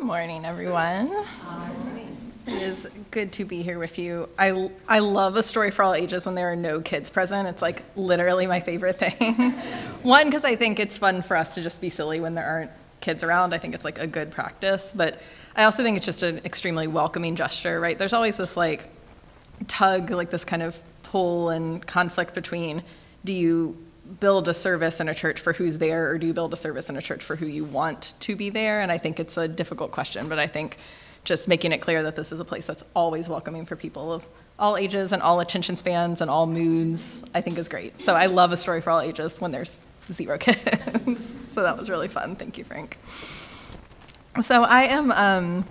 Good morning, everyone. It is good to be here with you. I, I love a story for all ages when there are no kids present. It's like literally my favorite thing. One, because I think it's fun for us to just be silly when there aren't kids around. I think it's like a good practice. But I also think it's just an extremely welcoming gesture, right? There's always this like tug, like this kind of pull and conflict between do you build a service in a church for who's there, or do you build a service in a church for who you want to be there? And I think it's a difficult question, but I think just making it clear that this is a place that's always welcoming for people of all ages and all attention spans and all moods, I think is great. So I love a story for all ages when there's zero kids. so that was really fun. Thank you, Frank. So I am, um,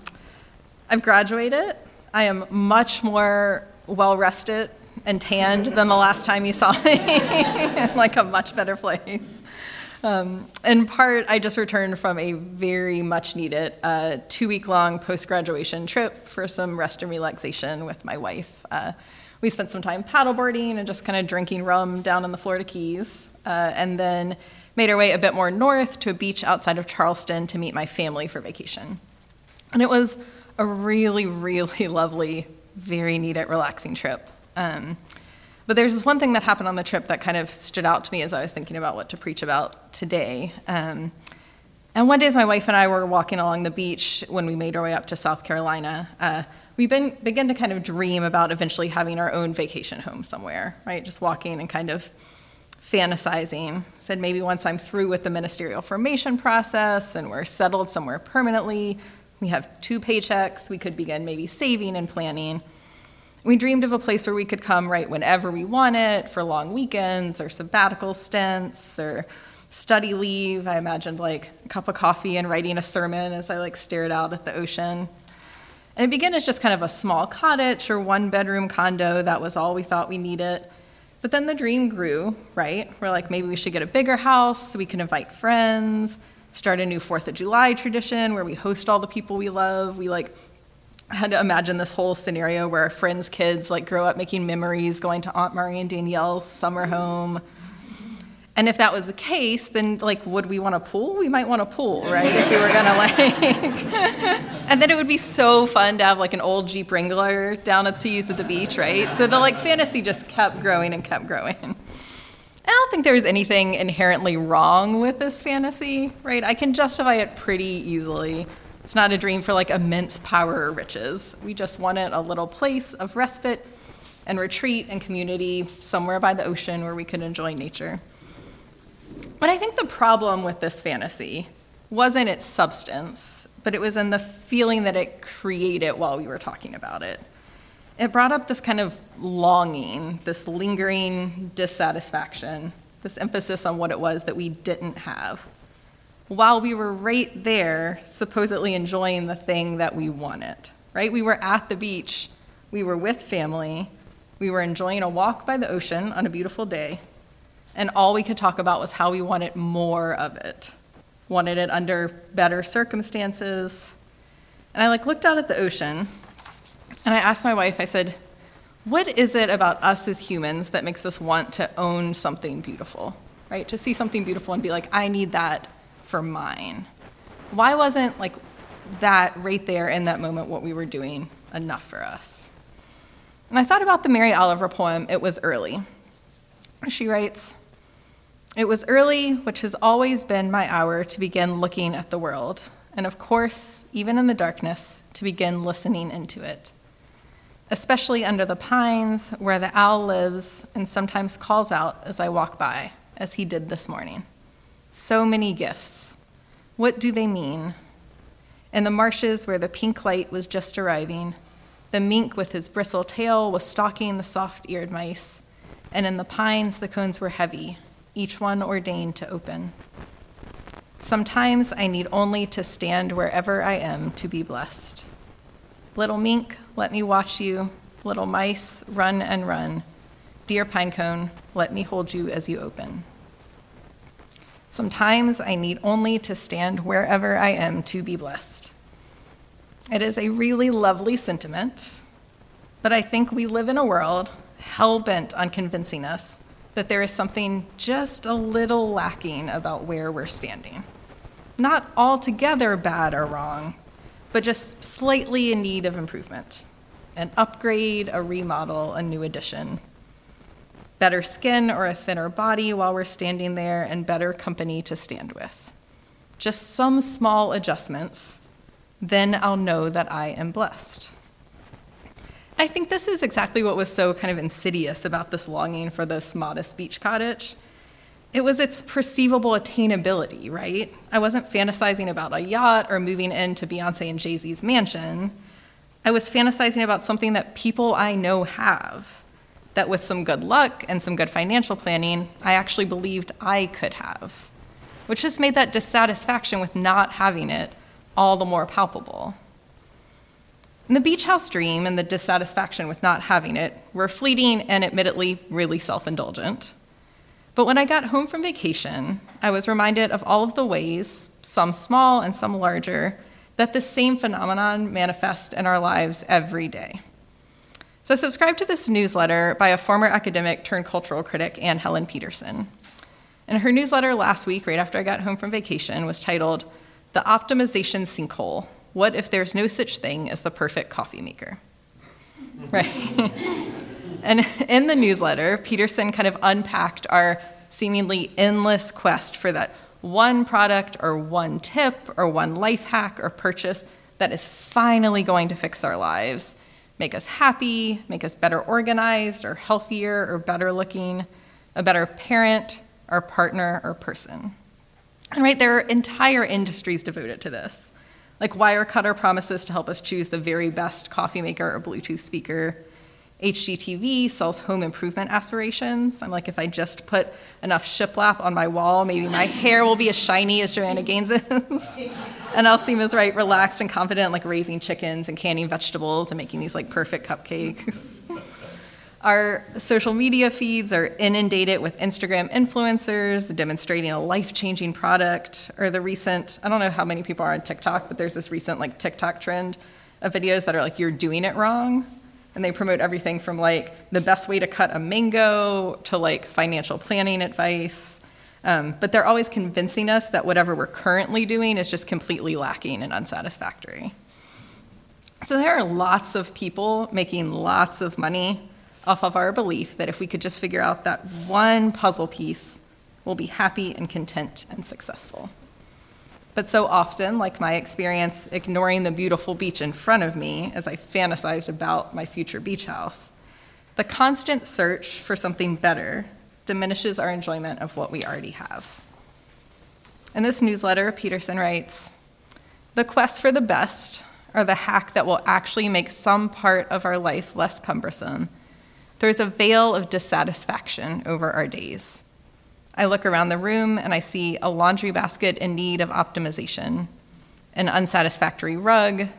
I've graduated. I am much more well rested and tanned than the last time you saw me, in like a much better place. Um, in part, I just returned from a very much needed uh, two week long post graduation trip for some rest and relaxation with my wife. Uh, we spent some time paddleboarding and just kind of drinking rum down in the Florida Keys, uh, and then made our way a bit more north to a beach outside of Charleston to meet my family for vacation. And it was a really, really lovely, very needed, relaxing trip. Um, but there's this one thing that happened on the trip that kind of stood out to me as I was thinking about what to preach about today. Um, and one day, as my wife and I were walking along the beach when we made our way up to South Carolina, uh, we been, began to kind of dream about eventually having our own vacation home somewhere, right? Just walking and kind of fantasizing. Said maybe once I'm through with the ministerial formation process and we're settled somewhere permanently, we have two paychecks, we could begin maybe saving and planning. We dreamed of a place where we could come right whenever we wanted for long weekends or sabbatical stints or study leave. I imagined like a cup of coffee and writing a sermon as I like stared out at the ocean. And it began as just kind of a small cottage or one bedroom condo. That was all we thought we needed. But then the dream grew, right? We're like, maybe we should get a bigger house so we can invite friends, start a new Fourth of July tradition where we host all the people we love. We like had to imagine this whole scenario where friends' kids like grow up making memories going to Aunt Marie and Danielle's summer home. And if that was the case, then like would we want a pool? We might want a pool, right? If we were gonna like And then it would be so fun to have like an old Jeep Wrangler down at to use at the beach, right? So the like fantasy just kept growing and kept growing. I don't think there's anything inherently wrong with this fantasy, right? I can justify it pretty easily. It's not a dream for like immense power or riches. We just wanted a little place of respite and retreat and community somewhere by the ocean where we could enjoy nature. But I think the problem with this fantasy wasn't its substance, but it was in the feeling that it created while we were talking about it. It brought up this kind of longing, this lingering dissatisfaction, this emphasis on what it was that we didn't have while we were right there, supposedly enjoying the thing that we wanted, right? We were at the beach, we were with family, we were enjoying a walk by the ocean on a beautiful day, and all we could talk about was how we wanted more of it. Wanted it under better circumstances. And I like looked out at the ocean and I asked my wife, I said, what is it about us as humans that makes us want to own something beautiful, right? To see something beautiful and be like, I need that for mine? Why wasn't like that right there in that moment what we were doing enough for us? And I thought about the Mary Oliver poem, It Was Early. She writes, It was early, which has always been my hour to begin looking at the world, and of course, even in the darkness, to begin listening into it. Especially under the pines where the owl lives and sometimes calls out as I walk by, as he did this morning. So many gifts. What do they mean? In the marshes where the pink light was just arriving, the mink with his bristle tail was stalking the soft eared mice, and in the pines the cones were heavy, each one ordained to open. Sometimes I need only to stand wherever I am to be blessed. Little mink, let me watch you. Little mice, run and run. Dear pinecone, let me hold you as you open. Sometimes I need only to stand wherever I am to be blessed. It is a really lovely sentiment, but I think we live in a world hell bent on convincing us that there is something just a little lacking about where we're standing. Not altogether bad or wrong, but just slightly in need of improvement. An upgrade, a remodel, a new addition. Better skin or a thinner body while we're standing there, and better company to stand with. Just some small adjustments, then I'll know that I am blessed. I think this is exactly what was so kind of insidious about this longing for this modest beach cottage. It was its perceivable attainability, right? I wasn't fantasizing about a yacht or moving into Beyonce and Jay Z's mansion. I was fantasizing about something that people I know have, that with some good luck and some good financial planning, I actually believed I could have, which just made that dissatisfaction with not having it all the more palpable. And the beach house dream and the dissatisfaction with not having it were fleeting and admittedly really self indulgent. But when I got home from vacation, I was reminded of all of the ways, some small and some larger, that this same phenomenon manifests in our lives every day. So subscribe to this newsletter by a former academic turned cultural critic, Anne Helen Petersen. And her newsletter last week, right after I got home from vacation, was titled The Optimization Sinkhole what if there's no such thing as the perfect coffee maker? Right? and in the newsletter, Petersen kind of unpacked our seemingly endless quest for that one product or one tip or one life hack or purchase that is finally going to fix our lives, make us happy, make us better organized or healthier or better looking, a better parent or partner or person. And right, there are entire industries devoted to this. Like Wirecutter promises to help us choose the very best coffee maker or Bluetooth speaker. HGTV sells home improvement aspirations. I'm like, if I just put enough shiplap on my wall, maybe my hair will be as shiny as Joanna Gaines's. and I'll seem as right, relaxed and confident, like raising chickens and canning vegetables and making these like perfect cupcakes. Our social media feeds are inundated with Instagram influencers demonstrating a life changing product, or the recent, I don't know how many people are on TikTok, but there's this recent like TikTok trend of videos that are like, you're doing it wrong. And they promote everything from like the best way to cut a mango to like financial planning advice. Um, but they're always convincing us that whatever we're currently doing is just completely lacking and unsatisfactory. So there are lots of people making lots of money off of our belief that if we could just figure out that one puzzle piece, we'll be happy and content and successful. But so often, like my experience ignoring the beautiful beach in front of me as I fantasized about my future beach house, the constant search for something better diminishes our enjoyment of what we already have. In this newsletter, Petersen writes The quest for the best, or the hack that will actually make some part of our life less cumbersome, there's a veil of dissatisfaction over our days. I look around the room and I see a laundry basket in need of optimization, an unsatisfactory rug,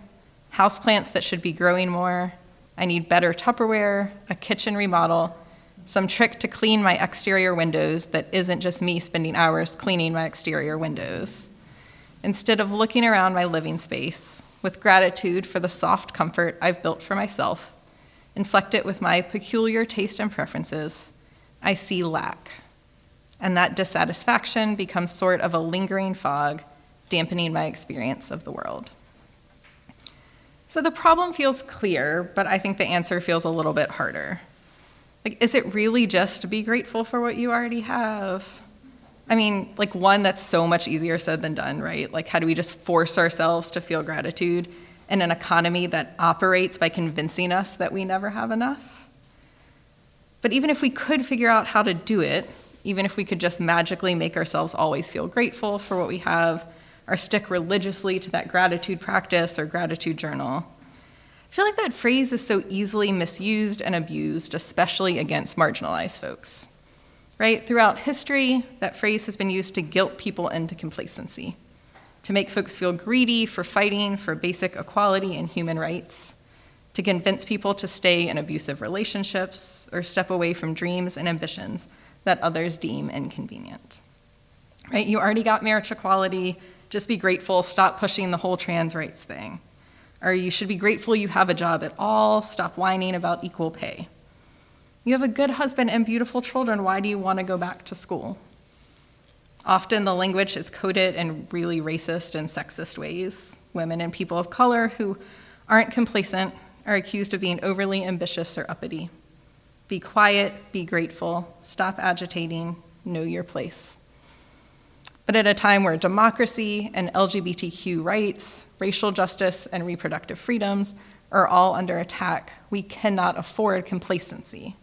houseplants that should be growing more. I need better Tupperware, a kitchen remodel, some trick to clean my exterior windows that isn't just me spending hours cleaning my exterior windows. Instead of looking around my living space with gratitude for the soft comfort I've built for myself, inflect it with my peculiar taste and preferences, I see lack. And that dissatisfaction becomes sort of a lingering fog, dampening my experience of the world. So the problem feels clear, but I think the answer feels a little bit harder. Like, is it really just to be grateful for what you already have? I mean, like, one, that's so much easier said than done, right? Like, how do we just force ourselves to feel gratitude? in an economy that operates by convincing us that we never have enough. But even if we could figure out how to do it, even if we could just magically make ourselves always feel grateful for what we have, or stick religiously to that gratitude practice or gratitude journal, I feel like that phrase is so easily misused and abused, especially against marginalized folks. Right? Throughout history, that phrase has been used to guilt people into complacency to make folks feel greedy for fighting for basic equality and human rights, to convince people to stay in abusive relationships or step away from dreams and ambitions that others deem inconvenient. Right? You already got marriage equality, just be grateful, stop pushing the whole trans rights thing. Or you should be grateful you have a job at all, stop whining about equal pay. You have a good husband and beautiful children, why do you want to go back to school? Often the language is coded in really racist and sexist ways. Women and people of color who aren't complacent are accused of being overly ambitious or uppity. Be quiet, be grateful, stop agitating, know your place. But at a time where democracy and LGBTQ rights, racial justice, and reproductive freedoms are all under attack, we cannot afford complacency.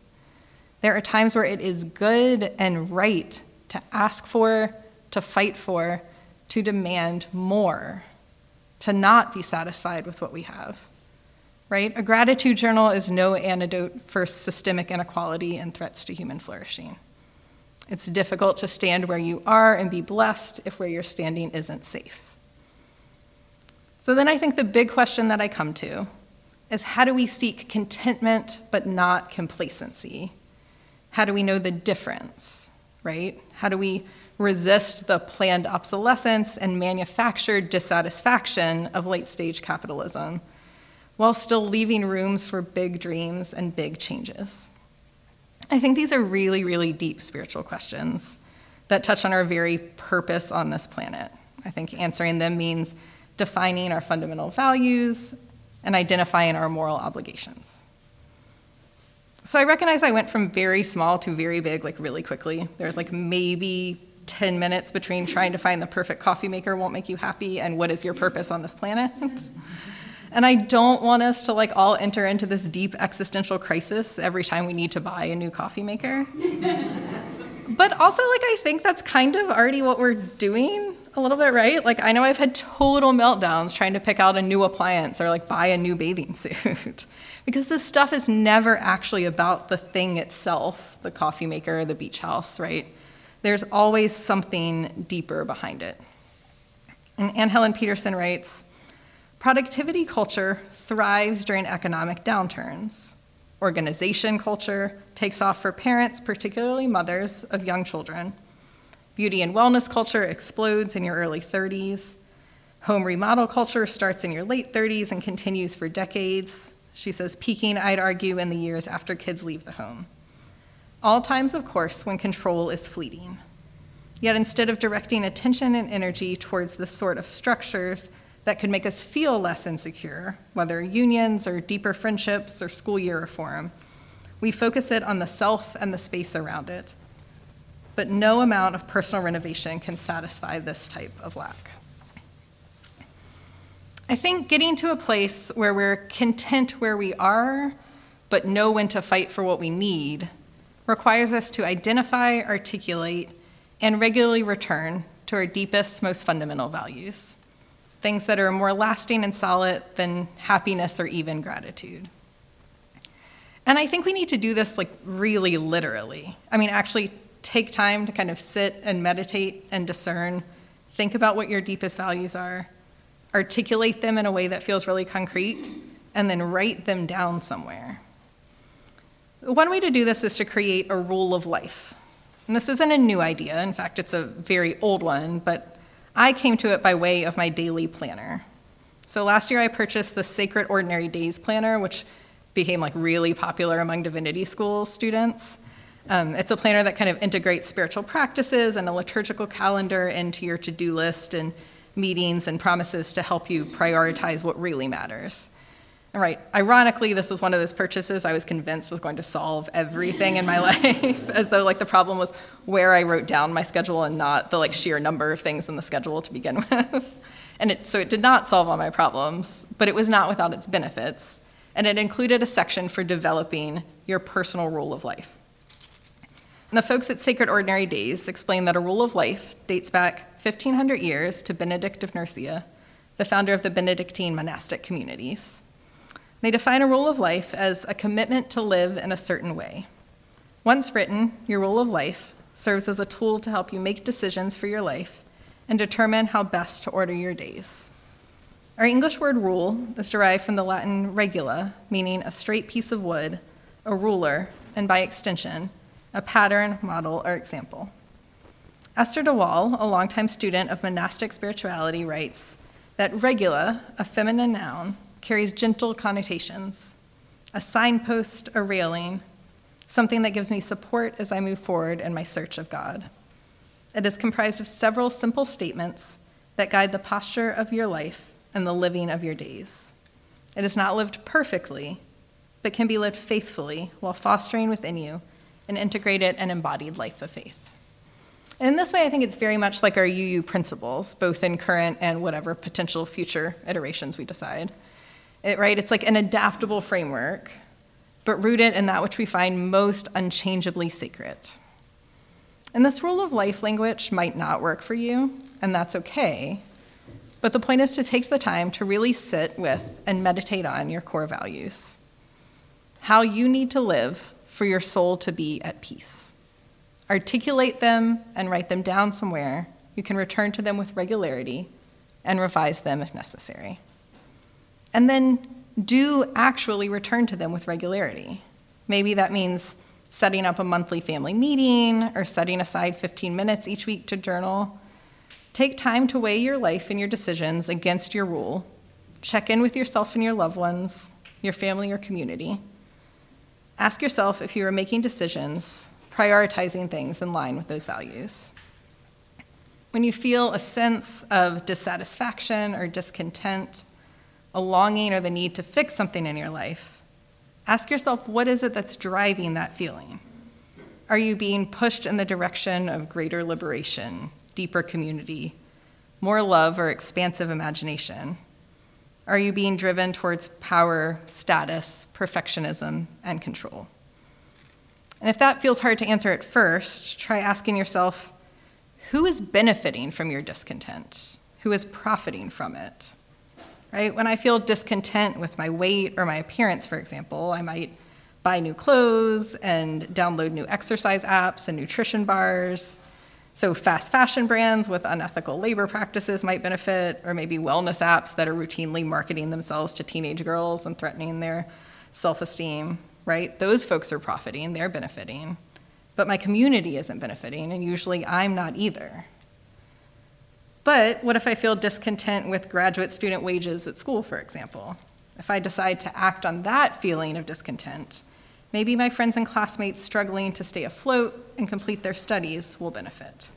There are times where it is good and right to ask for, to fight for, to demand more, to not be satisfied with what we have. Right? A gratitude journal is no antidote for systemic inequality and threats to human flourishing. It's difficult to stand where you are and be blessed if where you're standing isn't safe. So then I think the big question that I come to is how do we seek contentment but not complacency? How do we know the difference, right? How do we resist the planned obsolescence and manufactured dissatisfaction of late stage capitalism while still leaving rooms for big dreams and big changes? I think these are really, really deep spiritual questions that touch on our very purpose on this planet. I think answering them means defining our fundamental values and identifying our moral obligations. So I recognize I went from very small to very big, like really quickly. There's like maybe 10 minutes between trying to find the perfect coffee maker won't make you happy and what is your purpose on this planet. and I don't want us to like all enter into this deep existential crisis every time we need to buy a new coffee maker. but also like I think that's kind of already what we're doing a little bit, right? Like I know I've had total meltdowns trying to pick out a new appliance or like buy a new bathing suit. because this stuff is never actually about the thing itself, the coffee maker, the beach house, right? There's always something deeper behind it. And Anne Helen Petersen writes Productivity culture thrives during economic downturns. Organization culture takes off for parents, particularly mothers of young children. Beauty and wellness culture explodes in your early 30s. Home remodel culture starts in your late 30s and continues for decades. She says, peaking, I'd argue, in the years after kids leave the home. All times, of course, when control is fleeting. Yet instead of directing attention and energy towards the sort of structures that could make us feel less insecure, whether unions or deeper friendships or school year reform, we focus it on the self and the space around it. But no amount of personal renovation can satisfy this type of lack. I think getting to a place where we're content where we are, but know when to fight for what we need, requires us to identify, articulate, and regularly return to our deepest, most fundamental values things that are more lasting and solid than happiness or even gratitude. And I think we need to do this like really literally. I mean, actually take time to kind of sit and meditate and discern, think about what your deepest values are, articulate them in a way that feels really concrete, and then write them down somewhere. One way to do this is to create a rule of life. And this isn't a new idea, in fact, it's a very old one, but I came to it by way of my daily planner. So last year I purchased the Sacred Ordinary Days Planner, which became like really popular among divinity school students. Um, it's a planner that kind of integrates spiritual practices and a liturgical calendar into your to do list and meetings and promises to help you prioritize what really matters. Right, ironically, this was one of those purchases I was convinced was going to solve everything in my life, as though like the problem was where I wrote down my schedule and not the like sheer number of things in the schedule to begin with. and it, so it did not solve all my problems, but it was not without its benefits. And it included a section for developing your personal rule of life. And the folks at Sacred Ordinary Days explain that a rule of life dates back 1,500 years to Benedict of Nursia, the founder of the Benedictine monastic communities. They define a rule of life as a commitment to live in a certain way. Once written, your rule of life serves as a tool to help you make decisions for your life and determine how best to order your days. Our English word rule is derived from the Latin regula, meaning a straight piece of wood, a ruler, and by extension, a pattern, model, or example. Esther de Waal, a longtime student of monastic spirituality, writes that regula, a feminine noun, carries gentle connotations a signpost, a railing, something that gives me support as I move forward in my search of God. It is comprised of several simple statements that guide the posture of your life and the living of your days. It is not lived perfectly, but can be lived faithfully while fostering within you an integrated and embodied life of faith. In this way, I think it's very much like our UU principles, both in current and whatever potential future iterations we decide. It, right? It's like an adaptable framework, but rooted in that which we find most unchangeably sacred. And this rule of life language might not work for you, and that's okay. But the point is to take the time to really sit with and meditate on your core values. How you need to live for your soul to be at peace. Articulate them and write them down somewhere. You can return to them with regularity and revise them if necessary. And then do actually return to them with regularity. Maybe that means setting up a monthly family meeting or setting aside 15 minutes each week to journal. Take time to weigh your life and your decisions against your rule. Check in with yourself and your loved ones, your family or community. Ask yourself if you are making decisions, prioritizing things in line with those values. When you feel a sense of dissatisfaction or discontent, a longing or the need to fix something in your life, ask yourself what is it that's driving that feeling? Are you being pushed in the direction of greater liberation, deeper community, more love, or expansive imagination? Are you being driven towards power, status, perfectionism, and control? And if that feels hard to answer at first, try asking yourself who is benefiting from your discontent? Who is profiting from it? Right? When I feel discontent with my weight or my appearance, for example, I might buy new clothes and download new exercise apps and nutrition bars. So, fast fashion brands with unethical labor practices might benefit, or maybe wellness apps that are routinely marketing themselves to teenage girls and threatening their self esteem, right? Those folks are profiting, they're benefiting. But my community isn't benefiting, and usually I'm not either. But what if I feel discontent with graduate student wages at school, for example? If I decide to act on that feeling of discontent, Maybe my friends and classmates struggling to stay afloat and complete their studies will benefit.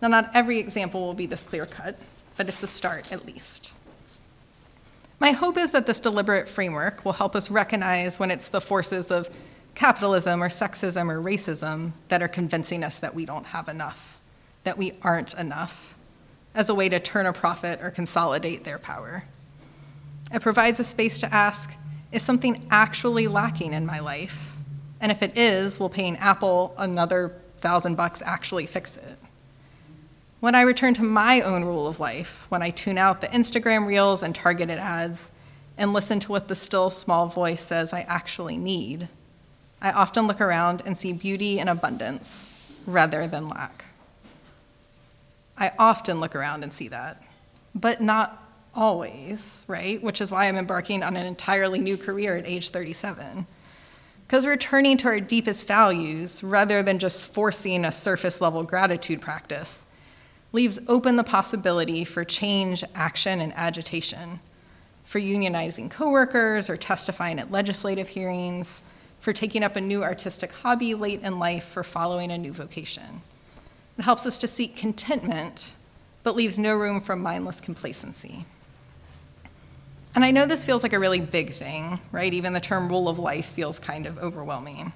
Now, not every example will be this clear cut, but it's a start at least. My hope is that this deliberate framework will help us recognize when it's the forces of capitalism or sexism or racism that are convincing us that we don't have enough, that we aren't enough, as a way to turn a profit or consolidate their power. It provides a space to ask is something actually lacking in my life? And if it is, will paying Apple another thousand bucks actually fix it? When I return to my own rule of life, when I tune out the Instagram reels and targeted ads and listen to what the still small voice says I actually need, I often look around and see beauty and abundance rather than lack. I often look around and see that, but not always, right? Which is why I'm embarking on an entirely new career at age 37. Because returning to our deepest values, rather than just forcing a surface level gratitude practice, leaves open the possibility for change, action, and agitation, for unionizing coworkers or testifying at legislative hearings, for taking up a new artistic hobby late in life, for following a new vocation. It helps us to seek contentment, but leaves no room for mindless complacency. And I know this feels like a really big thing, right? Even the term rule of life feels kind of overwhelming.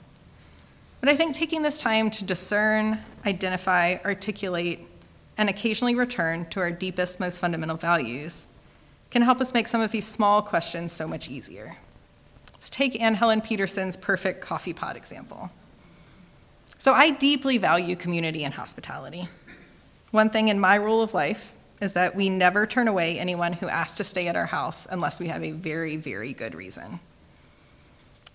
But I think taking this time to discern, identify, articulate, and occasionally return to our deepest, most fundamental values can help us make some of these small questions so much easier. Let's take Anne Helen Petersen's perfect coffee pot example. So, I deeply value community and hospitality. One thing in my rule of life is that we never turn away anyone who asks to stay at our house unless we have a very, very good reason.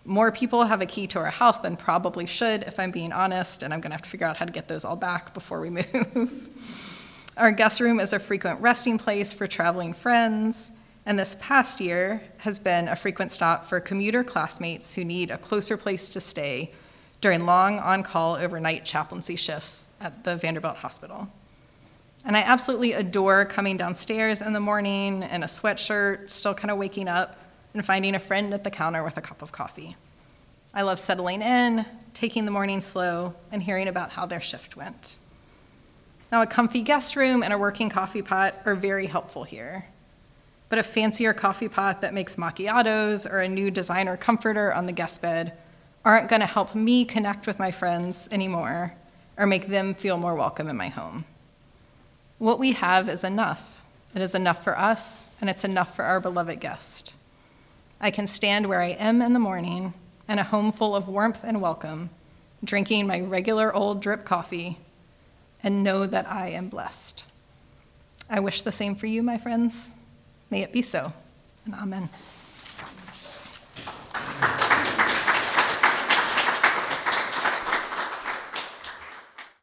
More people have a key to our house than probably should, if I'm being honest, and I'm gonna have to figure out how to get those all back before we move. our guest room is a frequent resting place for traveling friends, and this past year has been a frequent stop for commuter classmates who need a closer place to stay during long on call overnight chaplaincy shifts at the Vanderbilt Hospital. And I absolutely adore coming downstairs in the morning in a sweatshirt, still kind of waking up, and finding a friend at the counter with a cup of coffee. I love settling in, taking the morning slow, and hearing about how their shift went. Now, a comfy guest room and a working coffee pot are very helpful here. But a fancier coffee pot that makes macchiatos or a new designer comforter on the guest bed aren't going to help me connect with my friends anymore or make them feel more welcome in my home. What we have is enough. It is enough for us, and it's enough for our beloved guest. I can stand where I am in the morning in a home full of warmth and welcome, drinking my regular old drip coffee, and know that I am blessed. I wish the same for you, my friends. May it be so, and amen.